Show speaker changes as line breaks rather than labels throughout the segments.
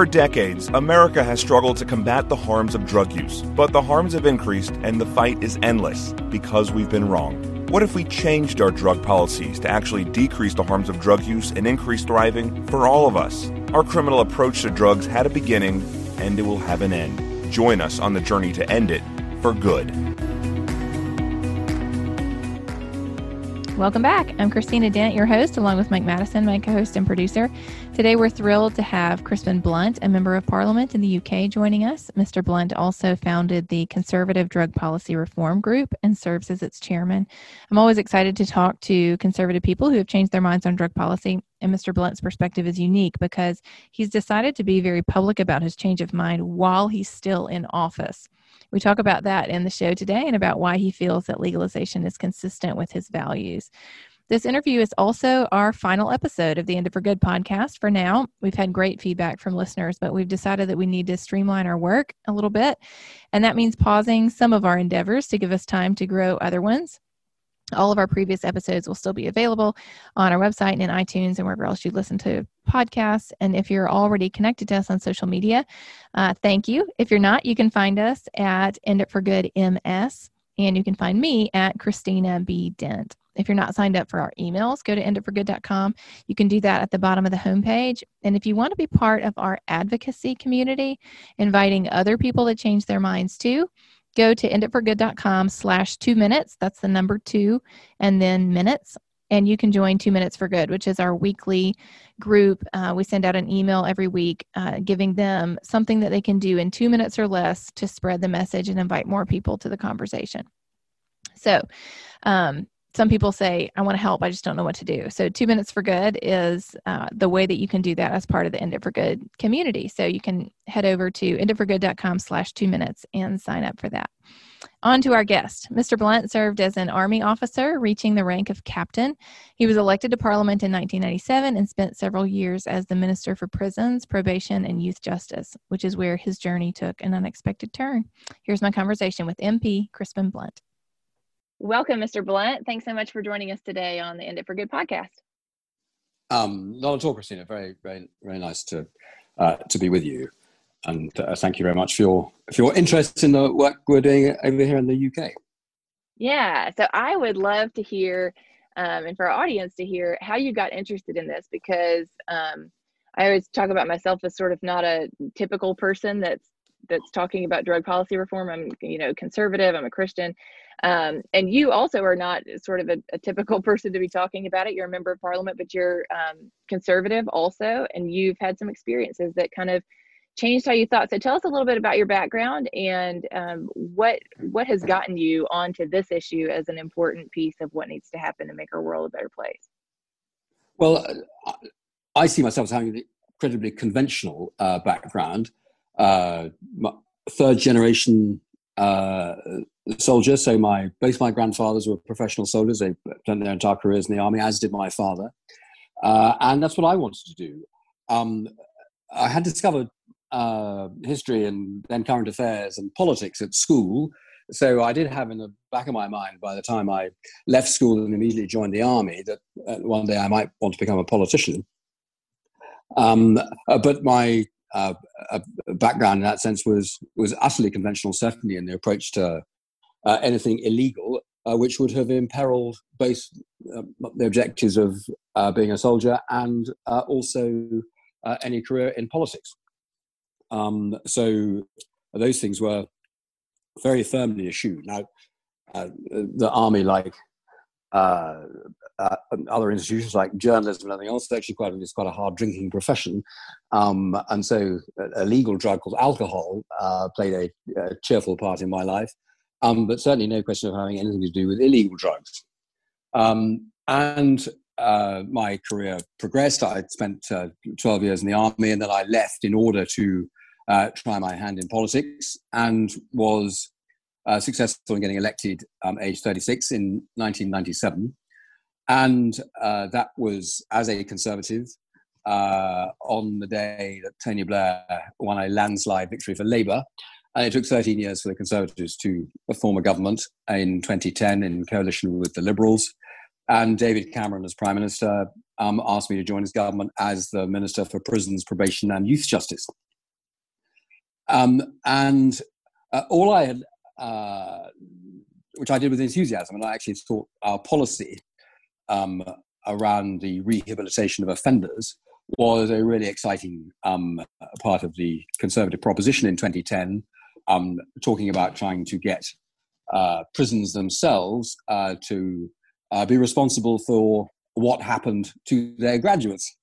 For decades, America has struggled to combat the harms of drug use, but the harms have increased and the fight is endless because we've been wrong. What if we changed our drug policies to actually decrease the harms of drug use and increase thriving for all of us? Our criminal approach to drugs had a beginning and it will have an end. Join us on the journey to end it for good.
Welcome back. I'm Christina Dent, your host, along with Mike Madison, my co host and producer. Today, we're thrilled to have Crispin Blunt, a member of parliament in the UK, joining us. Mr. Blunt also founded the Conservative Drug Policy Reform Group and serves as its chairman. I'm always excited to talk to conservative people who have changed their minds on drug policy. And Mr. Blunt's perspective is unique because he's decided to be very public about his change of mind while he's still in office. We talk about that in the show today and about why he feels that legalization is consistent with his values. This interview is also our final episode of the End It for Good podcast for now. We've had great feedback from listeners, but we've decided that we need to streamline our work a little bit. And that means pausing some of our endeavors to give us time to grow other ones. All of our previous episodes will still be available on our website and in iTunes and wherever else you listen to podcasts. And if you're already connected to us on social media, uh, thank you. If you're not, you can find us at End It for Good MS, and you can find me at Christina B. Dent. If you're not signed up for our emails, go to enditforgood.com. You can do that at the bottom of the homepage. And if you want to be part of our advocacy community, inviting other people to change their minds too, go to enditforgood.com slash two minutes. That's the number two and then minutes. And you can join Two Minutes for Good, which is our weekly group. Uh, we send out an email every week uh, giving them something that they can do in two minutes or less to spread the message and invite more people to the conversation. So, um, some people say, I want to help, I just don't know what to do. So, Two Minutes for Good is uh, the way that you can do that as part of the End It for Good community. So, you can head over to enditforgood.com slash two minutes and sign up for that. On to our guest. Mr. Blunt served as an Army officer, reaching the rank of captain. He was elected to Parliament in 1997 and spent several years as the Minister for Prisons, Probation, and Youth Justice, which is where his journey took an unexpected turn. Here's my conversation with MP Crispin Blunt. Welcome, Mr. Blunt. Thanks so much for joining us today on the End It for Good podcast.
Um, not at all, Christina. Very, very, very nice to uh, to be with you, and uh, thank you very much for your for your interest in the work we're doing over here in the UK.
Yeah, so I would love to hear, um, and for our audience to hear how you got interested in this because um, I always talk about myself as sort of not a typical person that's that's talking about drug policy reform. I'm, you know, conservative. I'm a Christian, um, and you also are not sort of a, a, typical person to be talking about it. You're a member of parliament, but you're um, conservative also, and you've had some experiences that kind of changed how you thought. So tell us a little bit about your background and um, what what has gotten you onto this issue as an important piece of what needs to happen to make our world a better place.
Well, I see myself as having an incredibly conventional uh, background. Uh, third generation uh, soldier. So my both my grandfathers were professional soldiers. They spent their entire careers in the army, as did my father, uh, and that's what I wanted to do. Um, I had discovered uh, history and then current affairs and politics at school. So I did have in the back of my mind by the time I left school and immediately joined the army that uh, one day I might want to become a politician. Um, uh, but my uh, background in that sense was was utterly conventional, certainly in the approach to uh, anything illegal, uh, which would have imperiled both uh, the objectives of uh, being a soldier and uh, also any career in politics. Um, so those things were very firmly eschewed. Now, the army, like uh, uh, other institutions like journalism and everything else, it's actually quite, it's quite a hard drinking profession. Um, and so a, a, legal drug called alcohol uh, played a, a, cheerful part in my life, um, but certainly no question of having anything to do with illegal drugs. Um, and uh, my career progressed. I spent uh, 12 years in the army and then I left in order to uh, try my hand in politics and was uh, successful in getting elected um, age 36 in 1997. And uh, that was as a conservative uh, on the day that Tony Blair won a landslide victory for Labour. And it took 13 years for the Conservatives to form a government in 2010 in coalition with the Liberals. And David Cameron, as Prime Minister, um, asked me to join his government as the Minister for Prisons, Probation and Youth Justice. Um, and uh, all I had, uh, which I did with enthusiasm, and I actually thought our policy um, around the rehabilitation of offenders was a really exciting um, part of the Conservative proposition in 2010, um, talking about trying to get uh, prisons themselves uh, to uh, be responsible for what happened to their graduates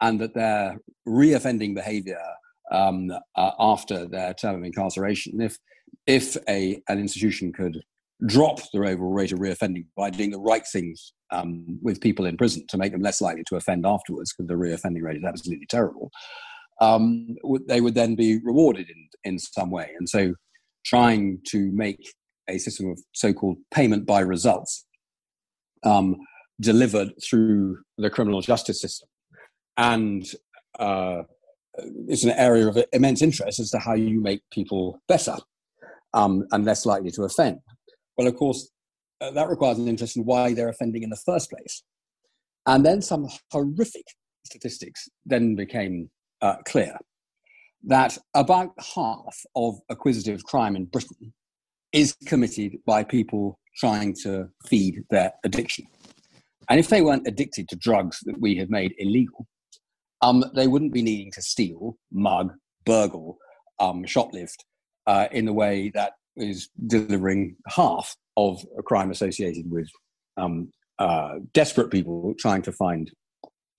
and that their reoffending behavior um, uh, after their term of incarceration, if, if a, an institution could drop the overall rate of reoffending by doing the right things um, with people in prison to make them less likely to offend afterwards, because the reoffending rate is absolutely terrible, um, they would then be rewarded in, in some way. And so trying to make a system of so-called payment by results um, delivered through the criminal justice system. And uh, it's an area of immense interest as to how you make people better um, and less likely to offend. Well, of course, uh, that requires an interest in why they're offending in the first place. And then some horrific statistics then became uh, clear that about half of acquisitive crime in Britain is committed by people trying to feed their addiction. And if they weren't addicted to drugs that we have made illegal, um, they wouldn't be needing to steal, mug, burgle, um, shoplift uh, in the way that is delivering half of a crime associated with um, uh, desperate people trying to find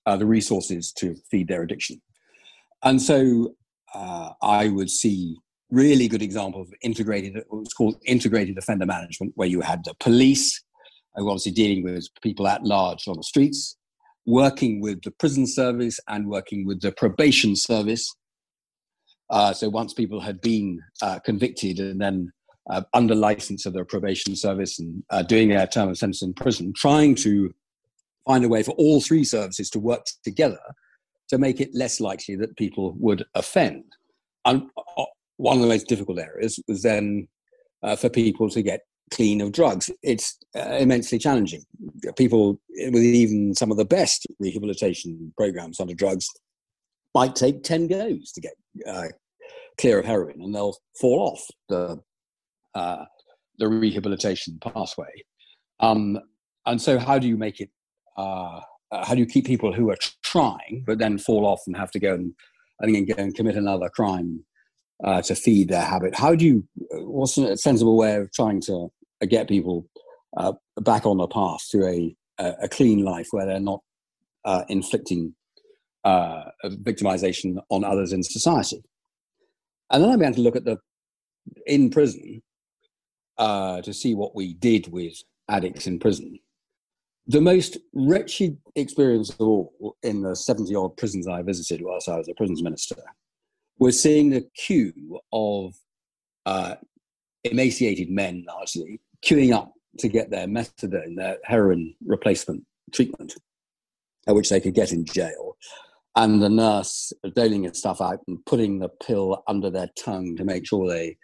uh, the resources to feed their addiction. And so uh, I would see really good examples of integrated, what's called integrated offender management, where you had the police, who obviously dealing with people at large on the streets, working with the prison service and working with the probation service. Uh, so once people had been uh, convicted and then uh, under license of the probation service and uh, doing their term of sentence in prison, trying to find a way for all three services to work together to make it less likely that people would offend. And uh, one of the most difficult areas was then uh, for people to get clean of drugs. It's uh, immensely challenging. People with even some of the best rehabilitation programs under drugs might take 10 goes to get uh, clear of heroin and they'll fall off the, uh, the rehabilitation pathway. Um, and so, how do you make it? Uh, uh, how do you keep people who are trying but then fall off and have to go and, and go and commit another crime uh, to feed their habit? How do you? What's a sensible way of trying to get people uh, back on the path to a, a clean life where they're not uh, inflicting uh, victimization on others in society. And then I began to look at the in prison uh, to see what we did with addicts in prison. The most wretched experience of all in the 70 odd prisons I visited whilst I was a prisons minister was seeing a queue of uh, emaciated men largely queuing up to get their methadone, their heroin replacement treatment, which they could get in jail. And the nurse doling his stuff out and putting the pill under their tongue to make sure they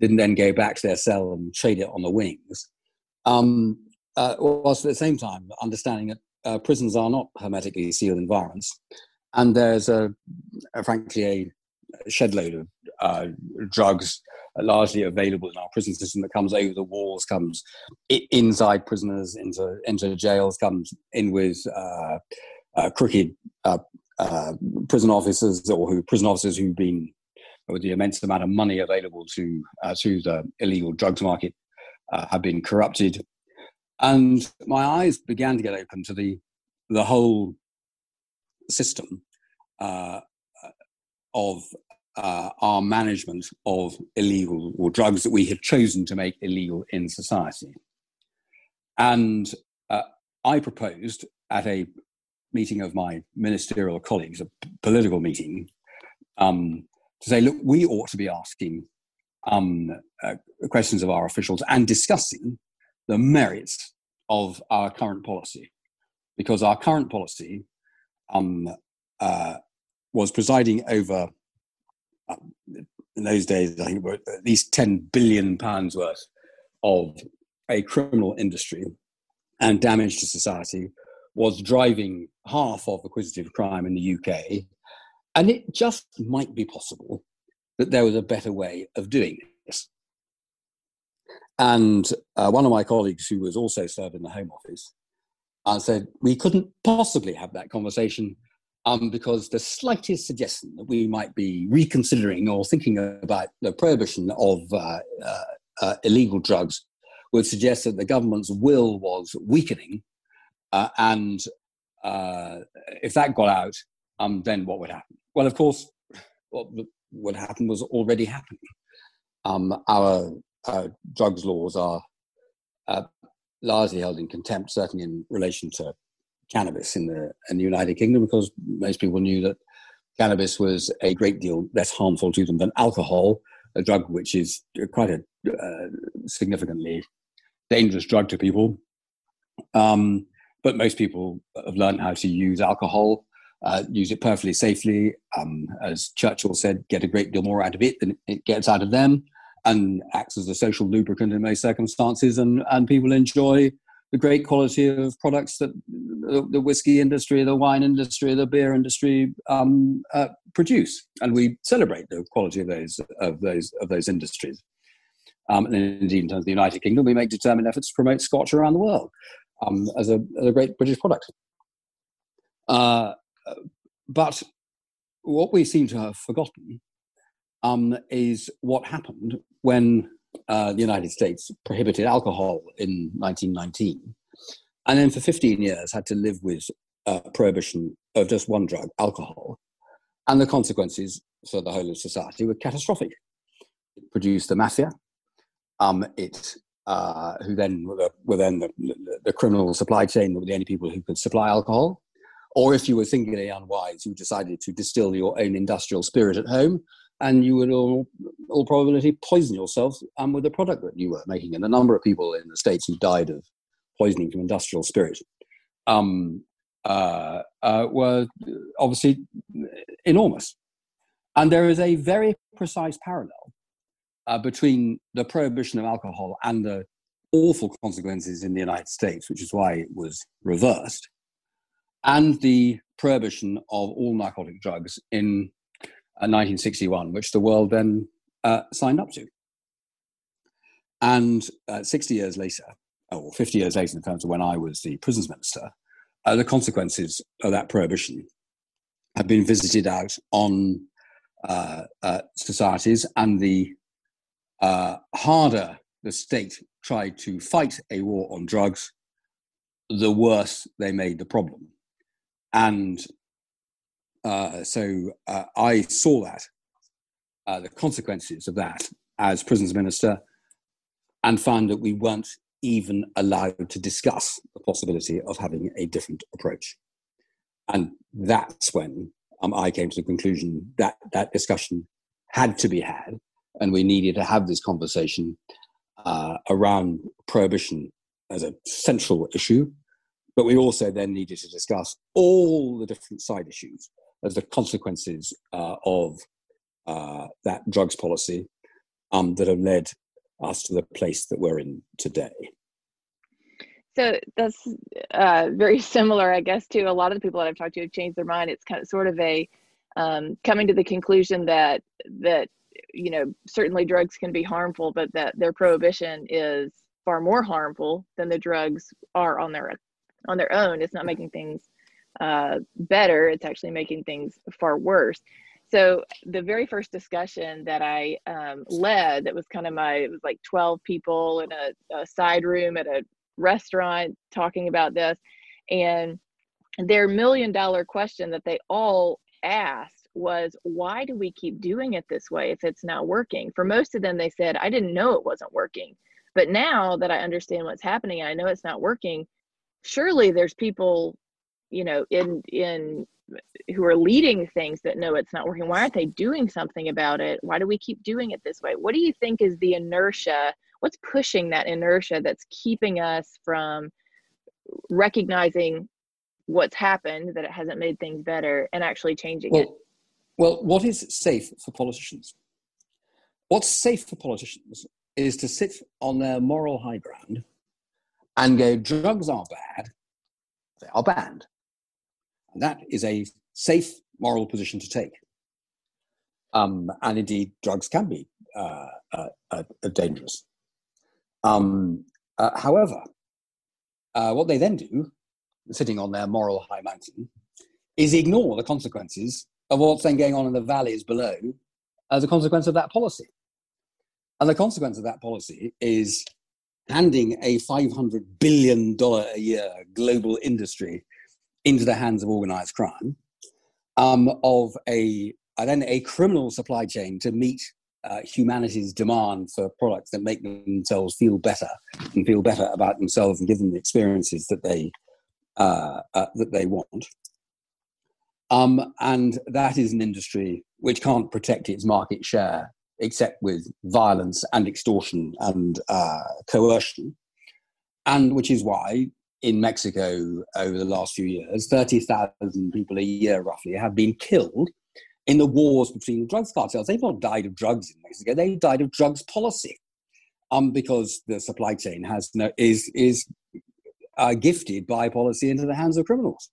didn't then go back to their cell and trade it on the wings. Um, uh, whilst at the same time understanding that uh, prisons are not hermetically sealed environments, and there's a, a frankly a shed load of uh, drugs largely available in our prison system that comes over the walls, comes inside prisoners, into into jails, comes in with uh, uh, crooked uh, uh, prison officers or who prison officers who've been with the immense amount of money available to uh, to the illegal drugs market have been corrupted, and my eyes began to get open to the the whole system of uh, our management of illegal or drugs that we have chosen to make illegal in society. And uh, I proposed at a meeting of my ministerial colleagues, a p- political meeting, um, to say, look, we ought to be asking um, uh, questions of our officials and discussing the merits of our current policy. Because our current policy um, uh, was presiding over in those days, I think at least 10 billion pounds worth of a criminal industry and damage to society was driving half of acquisitive crime in the UK. And it just might be possible that there was a better way of doing this. And uh, one of my colleagues, who was also served in the Home Office, uh, said we couldn't possibly have that conversation um, because the slightest suggestion that we might be reconsidering or thinking about the prohibition of uh, uh, uh illegal drugs would suggest that the government's will was weakening. Uh, and uh, if that got out, um, then what would happen? Well, of course, what would happen was already happening. Um, our uh, drugs laws are largely held in contempt, certainly in relation to cannabis in the, in the United Kingdom, because most people knew that cannabis was a great deal less harmful to them than alcohol, a drug which is quite a uh, significantly dangerous drug to people. Um, but most people have learned how to use alcohol, uh, use it perfectly safely. Um, as Churchill said, get a great deal more out of it than it gets out of them and acts as a social lubricant in most circumstances, and, and people enjoy the great quality of products that the, the whiskey industry, the wine industry, the beer industry um, uh, produce, and we celebrate the quality of those of those of those industries. Um, and indeed, in terms of the United Kingdom, we make determined efforts to promote Scotch around the world um, as, a, as, a, great British product. Uh, but what we seem to have forgotten um, is what happened when uh, the United States prohibited alcohol in 1919, and then for 15 years had to live with uh, prohibition of just one drug, alcohol, and the consequences for the whole of society were catastrophic. It produced the mafia. Um, it uh, who then were, the, were then the, the, criminal supply chain were the only people who could supply alcohol. Or if you were singularly unwise, you decided to distill your own industrial spirit at home, and you would all, all probability poison yourself um, with the product that you were making. And a number of people in the States who died of poisoning from industrial spirit um, uh, uh, were obviously enormous. And there is a very precise parallel uh, between the prohibition of alcohol and the awful consequences in the United States, which is why it was reversed, and the prohibition of all narcotic drugs in 1961, which the world then uh, signed up to. And uh, 60 years later, or 50 years later, in terms of when I was the prisons minister, uh, the consequences of that prohibition have been visited out on uh, societies, and the harder the state tried to fight a war on drugs, the worse they made the problem. And uh, so uh, I saw that, uh, the consequences of that as prisons minister, and found that we weren't even allowed to discuss the possibility of having a different approach. And that's when um, I came to the conclusion that that discussion had to be had, and we needed to have this conversation uh, around prohibition as a central issue. But we also then needed to discuss all the different side issues as the consequences uh, of uh, that drugs policy um, that have led us to the place that we're in today.
So that's uh, very similar, I guess, to a lot of the people that I've talked to have changed their mind. It's kind of sort of a um, coming to the conclusion that that you know certainly drugs can be harmful, but that their prohibition is far more harmful than the drugs are on their on their own. It's not making things uh, better, it's actually making things far worse. So the very first discussion that I um, led, that was kind of my, it was like 12 people in a, a side room at a restaurant talking about this. And their million dollar question that they all asked was, why do we keep doing it this way if it's not working? For most of them, they said, I didn't know it wasn't working. But now that I understand what's happening and I know it's not working, surely there's people you know in in who are leading things that know it's not working. Why aren't they doing something about it? Why do we keep doing it this way? What do you think is the inertia? What's pushing that inertia that's keeping us from recognizing what's happened that it hasn't made things better and actually changing
well,
it
well what is safe for politicians? What's safe for politicians is to sit on their moral high ground and go drugs are bad they are banned that is a safe moral position to take. Um, and indeed, drugs can be uh, uh, uh, dangerous. Um, uh, however, uh, what they then do, sitting on their moral high mountain, is ignore the consequences of what's then going on in the valleys below as a consequence of that policy. And the consequence of that policy is handing a $500 billion a year global industry into the hands of organized crime, um, of a, then a criminal supply chain to meet uh, humanity's demand for products that make themselves feel better and feel better about themselves and give them the experiences that they uh, uh, that they want. Um, and that is an industry which can't protect its market share except with violence and extortion and uh, coercion, and which is why in Mexico over the last few years, 30,000 people a year roughly have been killed in the wars between drugs cartels. They've not died of drugs in Mexico, they died of drugs policy. Um, because the supply chain has no, is, is uh, gifted by policy into the hands of criminals.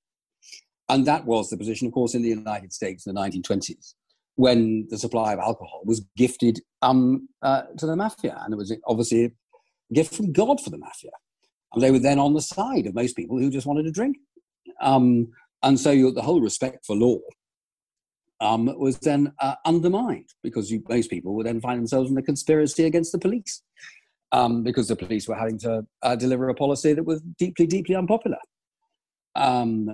And that was the position, of course, in the United States in the 1920s when the supply of alcohol was gifted um, uh, to the mafia. And it was obviously a gift from God for the mafia. And they were then on the side of most people who just wanted to drink. Um, and so you, the whole respect for law um, was then uh, undermined because you, most people would then find themselves in a conspiracy against the police um, because the police were having to uh, deliver a policy that was deeply, deeply unpopular. Um,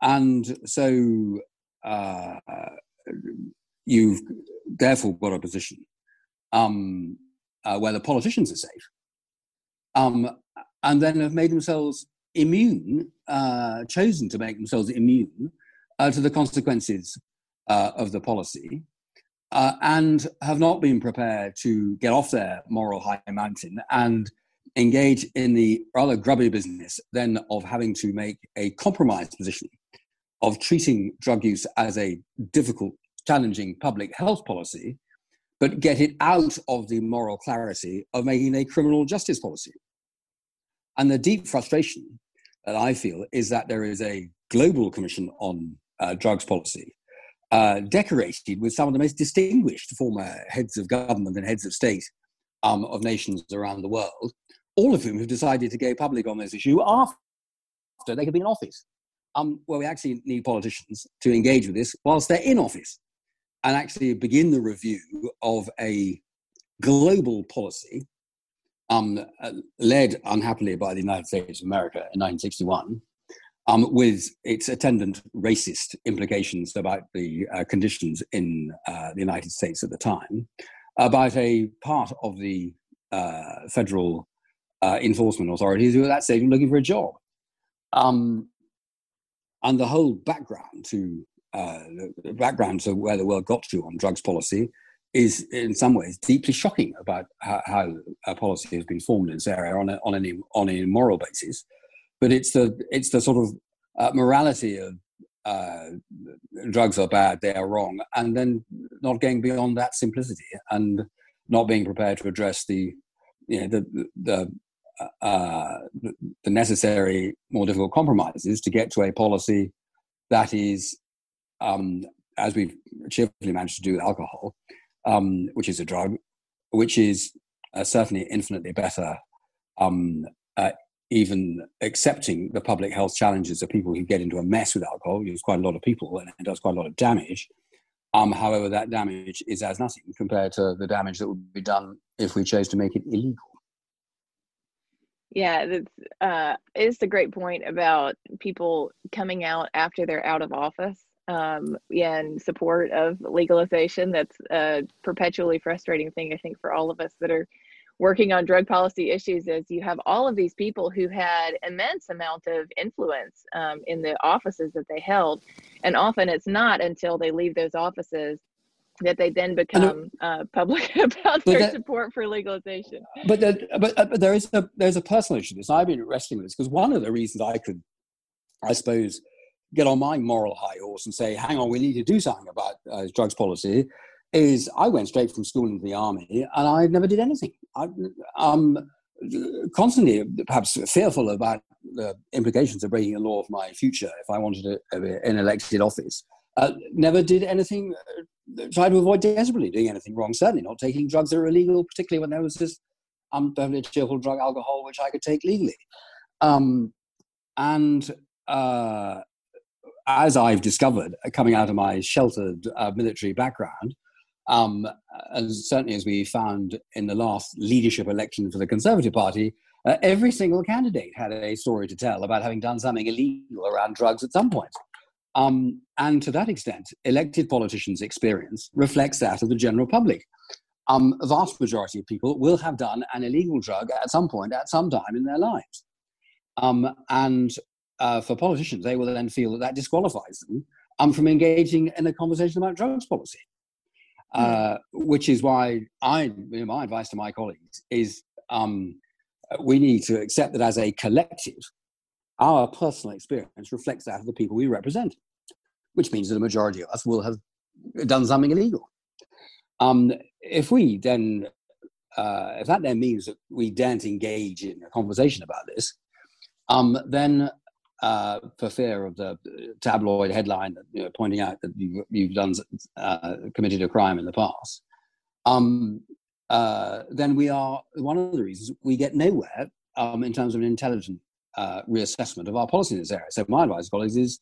and so uh, you've therefore got a position um, uh, where the politicians are safe, um, and then have made themselves immune, uh, chosen to make themselves immune uh, to the consequences uh, of the policy, uh, and have not been prepared to get off their moral high mountain and engage in the rather grubby business then of having to make a compromised position of treating drug use as a difficult challenging public health policy, but get it out of the moral clarity of making a criminal justice policy. And the deep frustration that I feel is that there is a global commission on uh, drugs policy, uh, decorated with some of the most distinguished former heads of government and heads of state um, of nations around the world, all of whom have decided to go public on this issue after they have been in office. Um, well, we actually need politicians to engage with this whilst they're in office and actually begin the review of a global policy um, uh, led unhappily by the United States of America in 1961, um, with its attendant racist implications about the uh, conditions in uh, the United States at the time, about a part of the uh, federal uh, enforcement authorities who at that stage were looking for a job. Um, and the whole background to uh, the background to where the world got to on drugs policy is in some ways deeply shocking about how, a policy has been formed in this area on, a, on, any, on a moral basis. But it's the, it's the sort of uh, morality of uh, drugs are bad, they are wrong, and then not going beyond that simplicity and not being prepared to address the, you know, the, the, uh, the necessary more difficult compromises to get to a policy that is um, as we've cheerfully managed to do with alcohol, um, which is a drug, which is uh, certainly infinitely better, um, uh, even accepting the public health challenges of people who get into a mess with alcohol. There's quite a lot of people and it does quite a lot of damage. Um, however, that damage is as nothing compared to the damage that would be done if we chose to make it illegal.
Yeah, that's uh, great point about people coming out after they're out of office um, in support of legalization. That's a perpetually frustrating thing, I think, for all of us that are working on drug policy issues is you have all of these people who had immense amount of influence um, in the offices that they held. And often it's not until they leave those offices that they then become uh, public about their that, support for legalization.
But there, but, uh, but there is a there's a personal issue. This i've been wrestling with this because one of the reasons i could i suppose get on my moral high horse and say, hang on, we need to do something about uh, drugs policy, is I went straight from school into the army and I never did anything. I, am constantly perhaps fearful about the implications of breaking a law of my future if I wanted to, uh, an elected office. Uh, never did anything Tried to avoid desperately doing anything wrong. Certainly not taking drugs that are illegal, particularly when there was this perfectly cheerful drug, alcohol, which I could take legally. Um, and uh, as I've discovered, uh, coming out of my sheltered uh, military background, um, as certainly as we found in the last leadership election for the Conservative Party, uh, every single candidate had a story to tell about having done something illegal around drugs at some point. Um, and to that extent, elected politicians' experience reflects that of the general public. Um, a vast majority of people will have done an illegal drug at some point, at some time in their lives. Um, and uh, for politicians, they will then feel that that disqualifies them um, from engaging in a conversation about drugs policy. Hmm. Uh, which is why I, you know, my advice to my colleagues is um, we need to accept that as a collective, our personal experience reflects that of the people we represent, which means that a majority of us will have done something illegal. Um, if we then, uh, if that then means that we daren't engage in a conversation about this, um, then uh, for fear of the tabloid headline you know, pointing out that you've, you've done uh, committed a crime in the past, um, uh, then we are one of the reasons we get nowhere um, in terms of an intelligent uh, reassessment of our policy in this area. So my advice, colleagues, is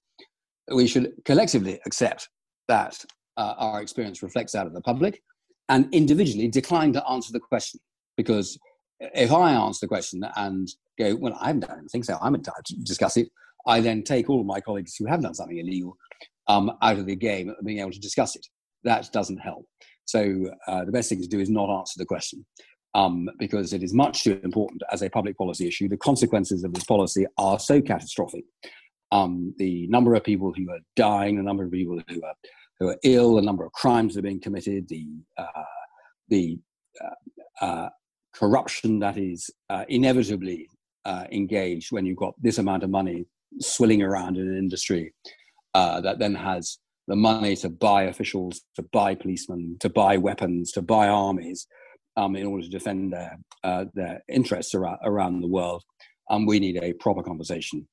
we should collectively accept that uh, our experience reflects that of the public, and individually decline to answer the question because if I answer the question and go, well, I haven't done anything, so I'm entitled to discuss it. I then take all of my colleagues who have done something illegal um, out of the game of being able to discuss it. That doesn't help. So uh, the best thing to do is not answer the question um, because it is much too important as a public policy issue. The consequences of this policy are so catastrophic. Um, the number of people who are dying, the number of people who are who are ill, the number of crimes that are being committed, the uh, the uh, uh corruption that is uh, inevitably uh, engaged when you've got this amount of money swilling around in an industry that then has the money to buy officials, to buy policemen, to buy weapons, to buy armies um, in order to defend their, uh, their interests around, around the world. Um, we need a proper conversation.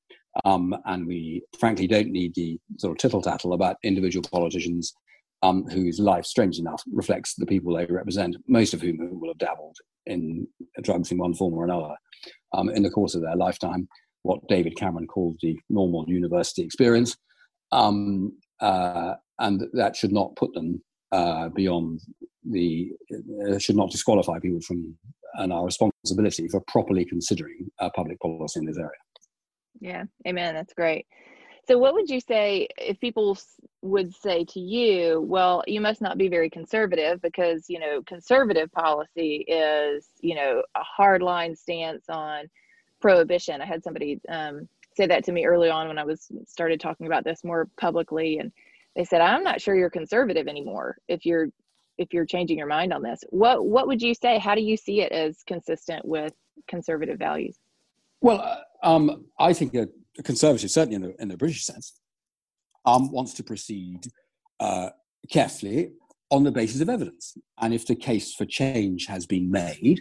Um, and we frankly don't need the sort of tittle tattle about individual politicians um, whose life, strange enough, reflects the people they represent, most of whom will have dabbled in drugs in one form or another um, in the course of their lifetime, what David Cameron called the normal university experience. Um, uh, and that should not put them uh, beyond the uh, should not disqualify people from and our responsibility for properly considering uh, public policy in this area.
Yeah, amen. That's great. So, what would you say if people would say to you, well, you must not be very conservative because, you know, conservative policy is, you know, a hard line stance on prohibition. I had somebody um, say that to me early on when I was started talking about this more publicly and they said I'm not sure you're conservative anymore if you're if you're changing your mind on this. What what would you say? How do you see it as consistent with conservative values?
Well, uh, um, I think a, conservative, certainly in the in the British sense, um, wants to proceed uh, carefully on the basis of evidence, and if the case for change has been made,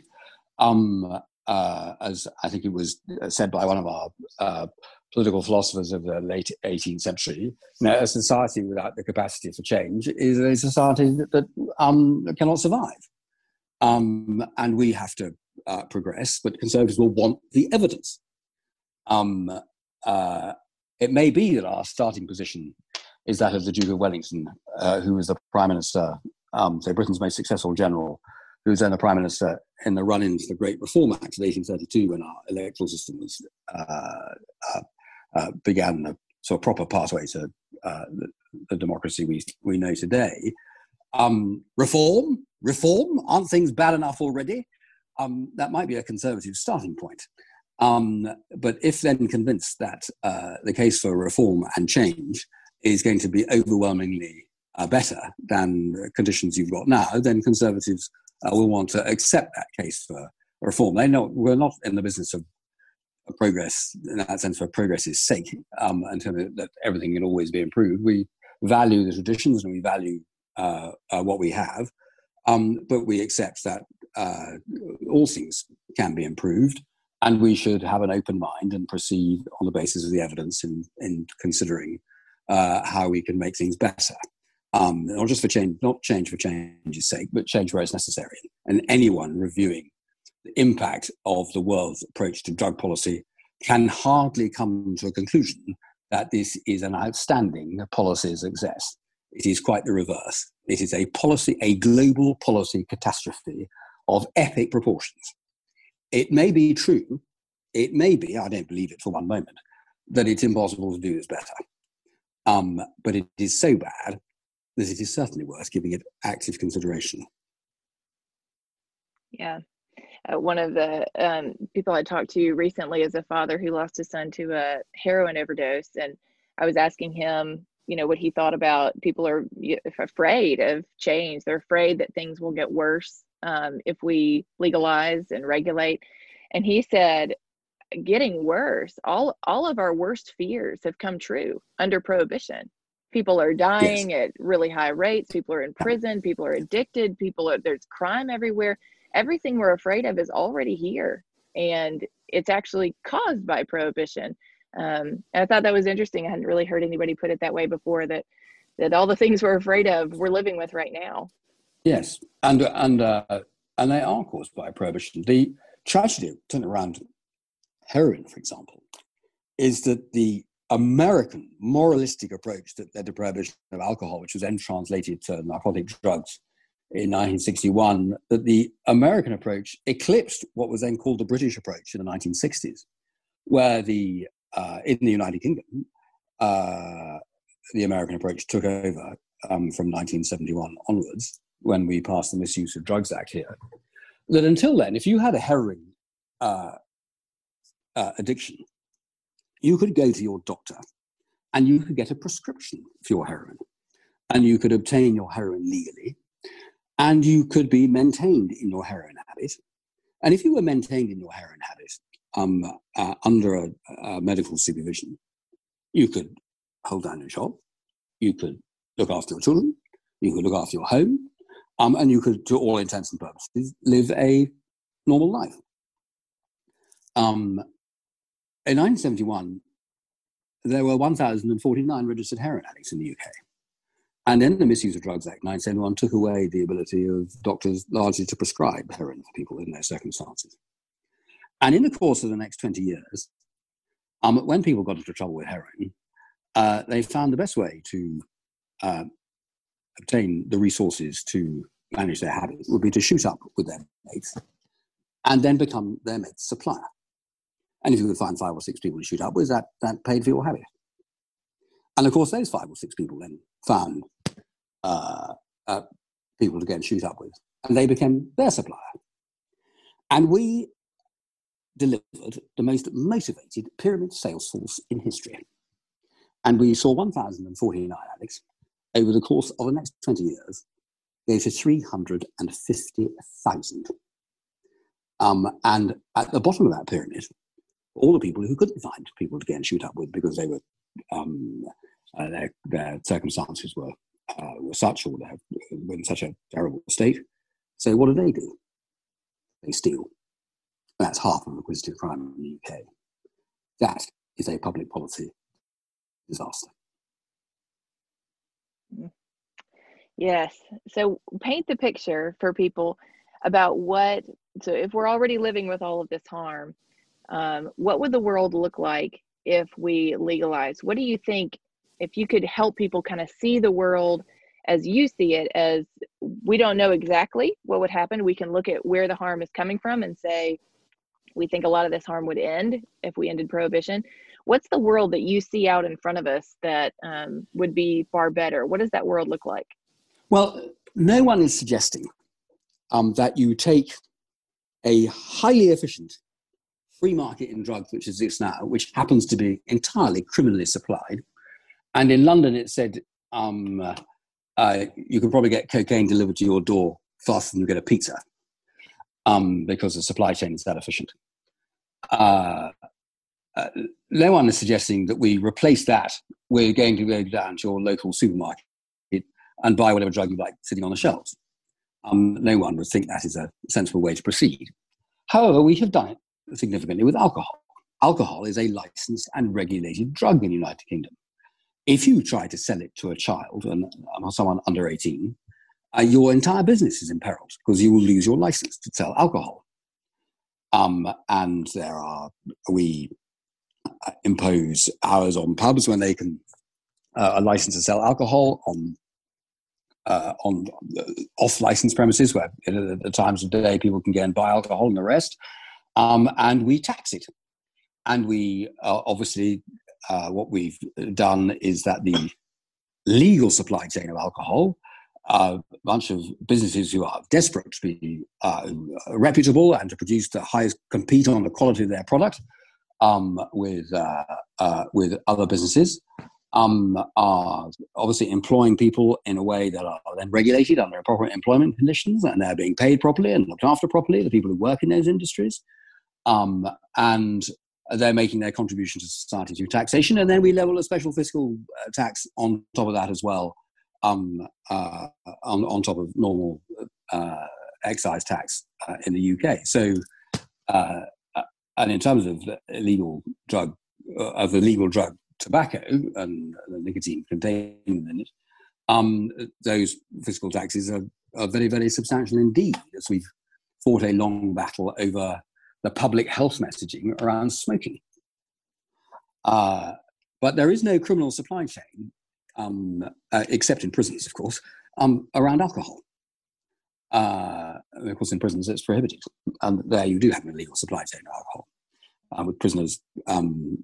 um, uh, as I think it was said by one of our uh, political philosophers of the late 18th century, you know, a society without the capacity for change is a society that, that um, cannot survive. Um, and we have to uh, progress, but conservatives will want the evidence. Um, uh, it may be that our starting position is that of the Duke of Wellington, uh, who was the Prime Minister, um, so Britain's most successful general who was then the prime minister in the run-in to the Great Reform Act of 1832, when our electoral system was uh, uh, uh, began a sort of proper pathway to uh, the, the, democracy we we know today. Um, reform, reform, aren't things bad enough already? Um, that might be a conservative starting point. Um, but if then convinced that uh, the case for reform and change is going to be overwhelmingly uh, better than the conditions you've got now, then conservatives will want to accept that case for reform. They know we're not in the business of progress in that sense for progress's sake, um, and that everything can always be improved. We value the traditions and we value uh, uh, what we have, um, but we accept that uh, all things can be improved, and we should have an open mind and proceed on the basis of the evidence in, in considering uh, how we can make things better. Um, not just for change, not change for change's sake, but change where it's necessary. And anyone reviewing the impact of the world's approach to drug policy can hardly come to a conclusion that this is an outstanding policy success. It is quite the reverse. It is a policy, a global policy catastrophe of epic proportions. It may be true, it may be, I don't believe it for one moment, that it's impossible to do this better. Um, but it is so bad that it is certainly worth giving it active consideration.
Yeah. Uh, one of the um, people I talked to recently is a father who lost his son to a heroin overdose. And I was asking him, you know, what he thought about people are afraid of change. They're afraid that things will get worse um, if we legalize and regulate. And he said, getting worse. All all of our worst fears have come true under prohibition. People are dying yes. at really high rates. People are in prison. People are addicted. People are there's crime everywhere. Everything we're afraid of is already here, and it's actually caused by prohibition. Um, and I thought that was interesting. I hadn't really heard anybody put it that way before. That that all the things we're afraid of, we're living with right now.
Yes, and and uh, and they are caused by prohibition. The tragedy, turn around, heroin, for example, is that the American moralistic approach that led to prohibition of alcohol, which was then translated to narcotic drugs in 1961, that the American approach eclipsed what was then called the British approach in the 1960s, where the uh, in the United Kingdom, uh, the American approach took over um, from 1971 onwards when we passed the Misuse of Drugs Act here. That until then, if you had a heroin uh, uh, addiction, you could go to your doctor and you could get a prescription for your heroin, and you could obtain your heroin legally, and you could be maintained in your heroin habit. And if you were maintained in your heroin habit, um, uh, under a, a, medical supervision. You could hold down your job, you could look after your children, you could look after your home, um, and you could, to all intents and purposes, live a normal life. Um, in 1971, there were 1,049 registered heroin addicts in the UK. And then the Misuse of Drugs Act 1971 took away the ability of doctors largely to prescribe heroin for people in their circumstances. And in the course of the next 20 years, um, when people got into trouble with heroin, uh, they found the best way to uh, obtain the resources to manage their habits would be to shoot up with their mates and then become their mate's supplier. And if you could find five or six people to shoot up with, that, that paid for your habit. And of course, those five or six people then found uh, uh, people to go and shoot up with, and they became their supplier. And we delivered the most motivated pyramid sales force in history. And we saw 1,049 addicts over the course of the next 20 years go to 350,000. Um, and at the bottom of that pyramid, all the people who couldn't find people to get and shoot up with because they were um, uh, their, their, circumstances were uh, were such or they were in such a terrible state. So what do they do? They steal. That's half of acquisitive crime in the UK. That is a public policy disaster.
Yes. So paint the picture for people about what, so if we're already living with all of this harm, um, what would the world look like if we legalize? What do you think, if you could help people kind of see the world as you see it, as we don't know exactly what would happen, we can look at where the harm is coming from and say, we think a lot of this harm would end if we ended prohibition. What's the world that you see out in front of us that um, would be far better? What does that world look like?
Well, no one is suggesting um, that you take a highly efficient free market in drugs, which exists now, which happens to be entirely criminally supplied. And in London, it said um, uh, uh, you can probably get cocaine delivered to your door faster than you get a pizza um, because the supply chain is that efficient. Uh, uh, no one is suggesting that we replace that. We're going to go down to your local supermarket and buy whatever drug you like sitting on the shelves. Um, no one would think that is a sensible way to proceed. However, we have done it significantly with alcohol. Alcohol is a licensed and regulated drug in the United Kingdom. if you try to sell it to a child and someone under 18, uh, your entire business is imperiled because you will lose your license to sell alcohol. Um, and there are, we uh, impose hours on pubs when they can, uh, a license to sell alcohol on uh, on off license premises where at the times of day people can go and buy alcohol and the rest. Um, and we tax it. And we uh, obviously uh, what we've done is that the legal supply chain of alcohol, uh, a bunch of businesses who are desperate to be uh, reputable and to produce the highest, compete on the quality of their product um, with uh, uh, with other businesses, um, are obviously employing people in a way that are then regulated under appropriate employment conditions and they're being paid properly and looked after properly. The people who work in those industries. Um, and they're making their contribution to society through taxation, and then we level a special fiscal uh, tax on top of that as well, um, uh, on, on top of normal uh, excise tax uh, in the UK. So, uh, uh, and in terms of illegal drug, of the drug tobacco and the nicotine contained in it, um, those fiscal taxes are, are very, very substantial indeed, as we've fought a long battle over the public health messaging around smoking. Uh, but there is no criminal supply chain, um, uh, except in prisons, of course, um, around alcohol. Uh, of course, in prisons it's prohibited, and there you do have an illegal supply chain of alcohol, uh, with prisoners um,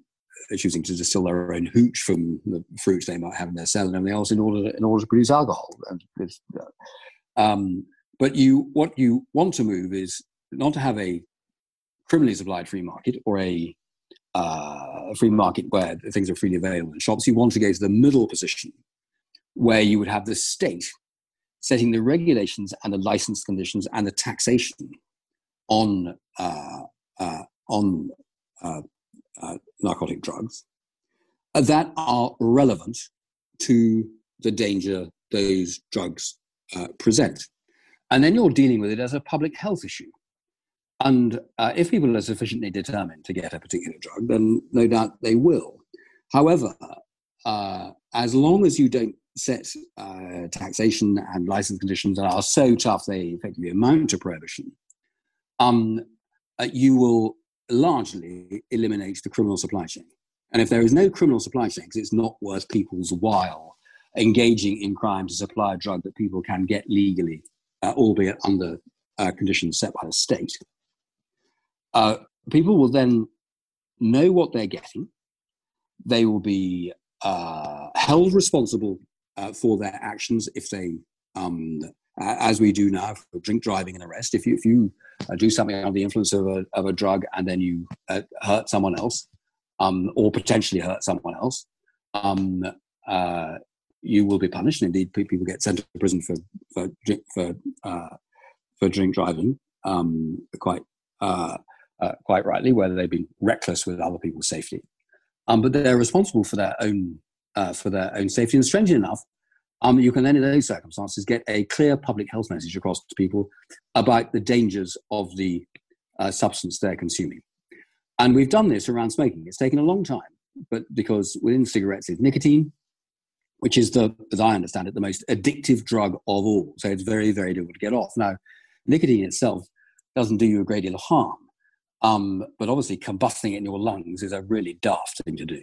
choosing to distill their own hooch from the fruit they might have in their cell and everything else in order to, in order to produce alcohol. Uh, um, but you, what you want to move is not to have a criminally supplied free market or a, uh, free market where things are freely available in shops. You want to go to the middle position where you would have the state setting the regulations and the license conditions and the taxation on uh, uh, on uh, uh, narcotic drugs that are relevant to the danger those drugs uh, present. And then you're dealing with it as a public health issue. And uh, if people are sufficiently determined to get a particular drug, then no doubt they will. However, uh, as long as you don't set uh, taxation and license conditions that are so tough they effectively amount to prohibition, um, uh, you will largely eliminate the criminal supply chain. And if there is no criminal supply chain, because it's not worth people's while engaging in crime to supply a drug that people can get legally, uh, albeit under uh, conditions set by the state, uh, people will then know what they're getting. They will be uh, held responsible uh, for their actions if they, um, as we do now for drink driving and arrest. If you, if you uh, do something under the influence of a, of a drug and then you uh, hurt someone else, um, or potentially hurt someone else, um, uh, you will be punished. And Indeed, people get sent to prison for for for, for drink driving um, quite uh, uh, quite rightly, whether they've been reckless with other people's safety. Um, but they're responsible for their own uh, for their own safety. And strangely enough, um, you can then, in those circumstances, get a clear public health message across to people about the dangers of the uh, substance they're consuming. And we've done this around smoking. It's taken a long time, but because within cigarettes is nicotine, which is the, as I understand it, the most addictive drug of all. So it's very, very difficult to get off. Now, nicotine itself doesn't do you a great deal of harm, um, but obviously, combusting it in your lungs is a really daft thing to do.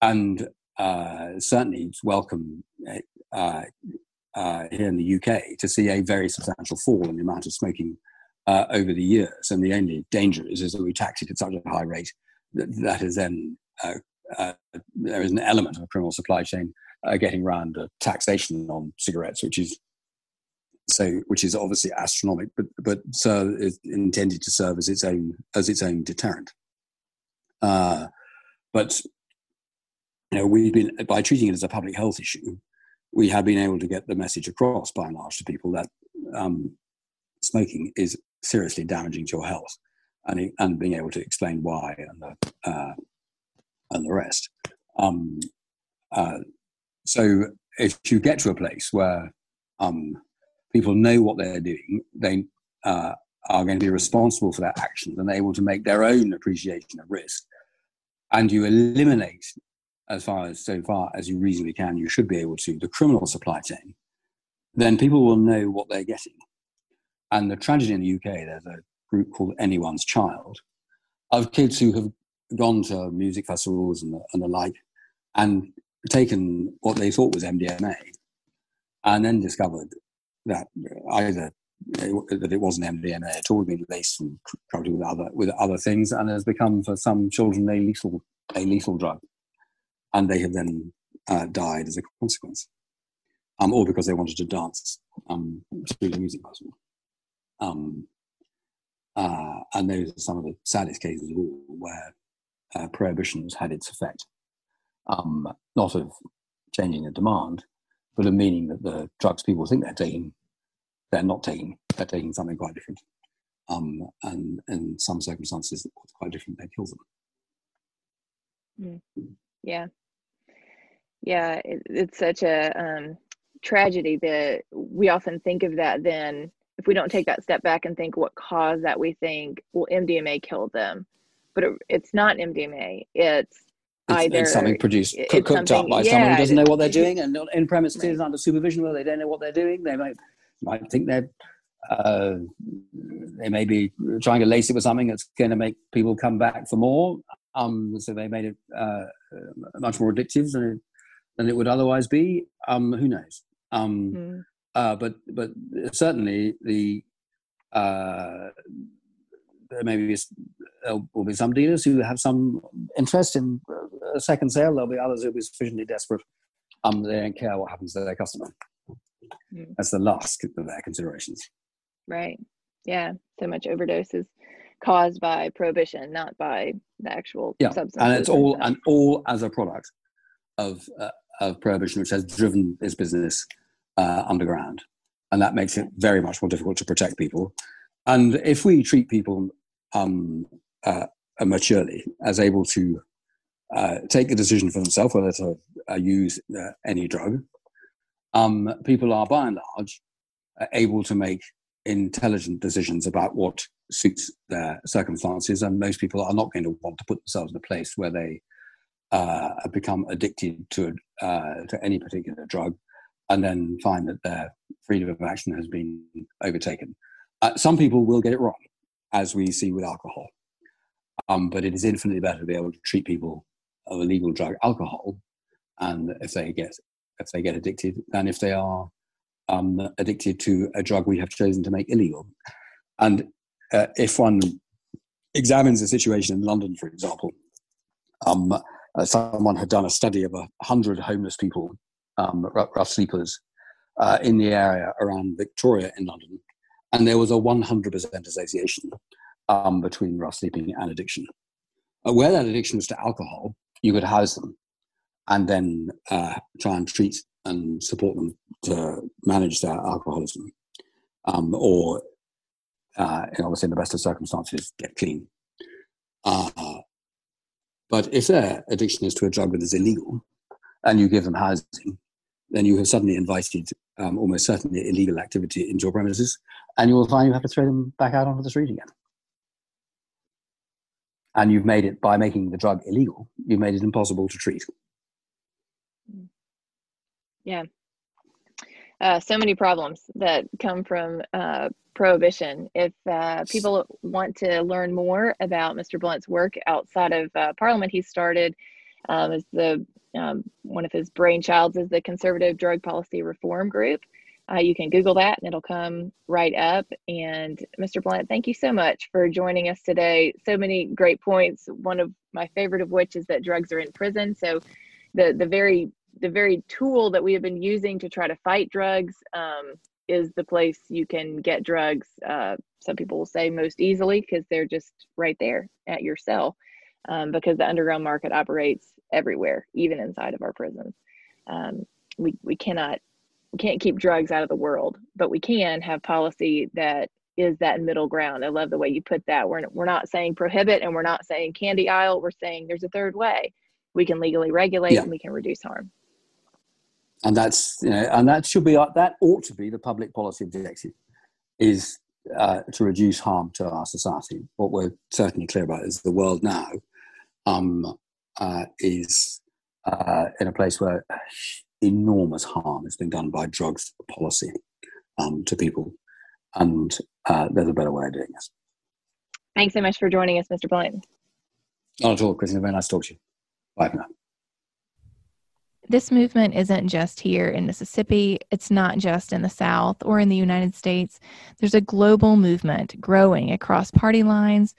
And uh, certainly, it's welcome uh, uh, here in the UK to see a very substantial fall in the amount of smoking uh, over the years. And the only danger is, is that we tax it at such a high rate that, that is then uh, uh, there is an element of a criminal supply chain getting around taxation on cigarettes, which is so which is obviously astronomical, but but so is intended to serve as its own as its own deterrent. Uh, but you know, we've been by treating it as a public health issue, we have been able to get the message across by and large to people that um, smoking is seriously damaging to your health, and and being able to explain why and the uh, and the rest. Um, uh, so if you get to a place where um, people know what they're doing, they uh, are going to be responsible for their actions and able to make their own appreciation of risk. And you eliminate as far as so far as you reasonably can, you should be able to, the criminal supply chain, then people will know what they're getting. And the tragedy in the UK, there's a group called Anyone's Child of kids who have gone to music festivals and the, and the like and taken what they thought was MDMA and then discovered that either that it wasn't MDMA at all, been laced and coated with other with other things, and has become for some children a lethal a lethal drug, and they have then uh, died as a consequence, um, or because they wanted to dance um, through the music festival. Um, uh, and those are some of the saddest cases of all where uh, prohibition has had its effect, um, not of changing the demand, but of meaning that the drugs people think they're taking, they're not taking. They're taking something quite different. Um, and in some circumstances, quite different. They kill
them. Mm. Yeah, yeah. It, it's such a um, tragedy that we often think of that. Then, if we don't take that step back and think what caused that, we think, well, MDMA killed them, but it, it's not MDMA. It's
it's,
either
it's something produced cooked up by yeah, someone who doesn't know what they're doing and in premises right. under supervision where they don't know what they're doing. They might might think they're uh, they may be trying to lace it with something that's going to make people come back for more. Um, so they made it uh, much more addictive than it, than it would otherwise be. Um, who knows? Um, mm. uh, but but certainly the uh, there may be there will be some dealers who have some interest in a second sale. There'll be others who'll be sufficiently desperate. Um, they don't care what happens to their customer. Mm. That's the last of their considerations.
Right. Yeah. So much overdoses caused by prohibition, not by the actual yeah. substance.
And it's all and all as a product of uh, of prohibition, which has driven this business uh, underground, and that makes it very much more difficult to protect people. And if we treat people um, uh, maturely as able to uh, take a decision for themselves whether to uh, use uh, any drug, um, people are by and large uh, able to make intelligent decisions about what suits their circumstances, and most people are not going to want to put themselves in a place where they uh, become addicted to to any particular drug, and then find that their freedom of action has been overtaken. Some people will get it wrong as we see with alcohol. Um, but it is infinitely better to be able to treat people of a legal drug, alcohol, and if they get if they get addicted, than if they are um, addicted to a drug we have chosen to make illegal. And uh, if one examines the situation in London, for example, um, uh, someone had done a study of a hundred homeless people, um, rough sleepers, uh, in the area around Victoria in London, and there was a 100% association um, between rough sleeping and addiction. Uh, where that addiction was to alcohol, you could house them and then uh, try and treat and support them to manage their alcoholism, um, or uh, obviously in the best of circumstances, get clean. Uh, but if their addiction is to a drug that is illegal, and you give them housing, then you have suddenly invited um, almost certainly illegal activity into your premises, and you will find you have to throw them back out onto the street again. And you've made it by making the drug illegal, you've made it impossible to treat.
Yeah. Uh, so many problems that come from uh, prohibition. If uh, people want to learn more about Mr. Blunt's work outside of uh, Parliament, he started um, as the um, one of his brainchilds is the Conservative Drug Policy Reform Group. Uh, you can Google that and it'll come right up. And Mr. Blunt, thank you so much for joining us today. So many great points. One of my favorite of which is that drugs are in prison. So the the very the very tool that we have been using to try to fight drugs um, is the place you can get drugs. Uh, some people will say most easily because they're just right there at your cell um, because the underground market operates everywhere, even inside of our prisons. Um, we, we cannot we can't keep drugs out of the world, but we can have policy that is that middle ground. I love the way you put that. We're, we're not saying prohibit and we're not saying candy aisle. We're saying there's a third way. We can legally regulate yeah. and we can reduce harm.
And that's, you know, and that should be, that ought to be the public policy objective is uh, to reduce harm to our society. What we're certainly clear about is the world now um, uh, is uh, in a place where enormous harm is being done by drugs policy um, to people. And uh, there's a better way of doing this.
Thanks so much for joining us, Mr. Blunt.
Not at all, Christina. Very nice to talk to you. Bye for now.
This movement isn't just here in Mississippi. It's not just in the South or in the United States. There's a global movement growing across party lines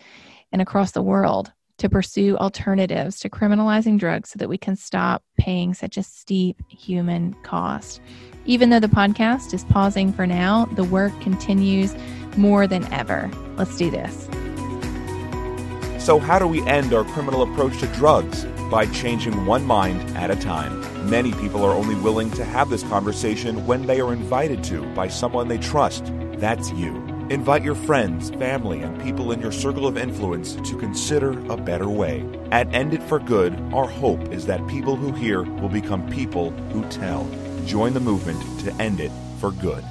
and across the world to pursue alternatives to criminalizing drugs so that we can stop paying such a steep human cost. Even though the podcast is pausing for now, the work continues more than ever. Let's do this.
So, how do we end our criminal approach to drugs? By changing one mind at a time. Many people are only willing to have this conversation when they are invited to by someone they trust. That's you. Invite your friends, family, and people in your circle of influence to consider a better way. At End It for Good, our hope is that people who hear will become people who tell. Join the movement to end it for good.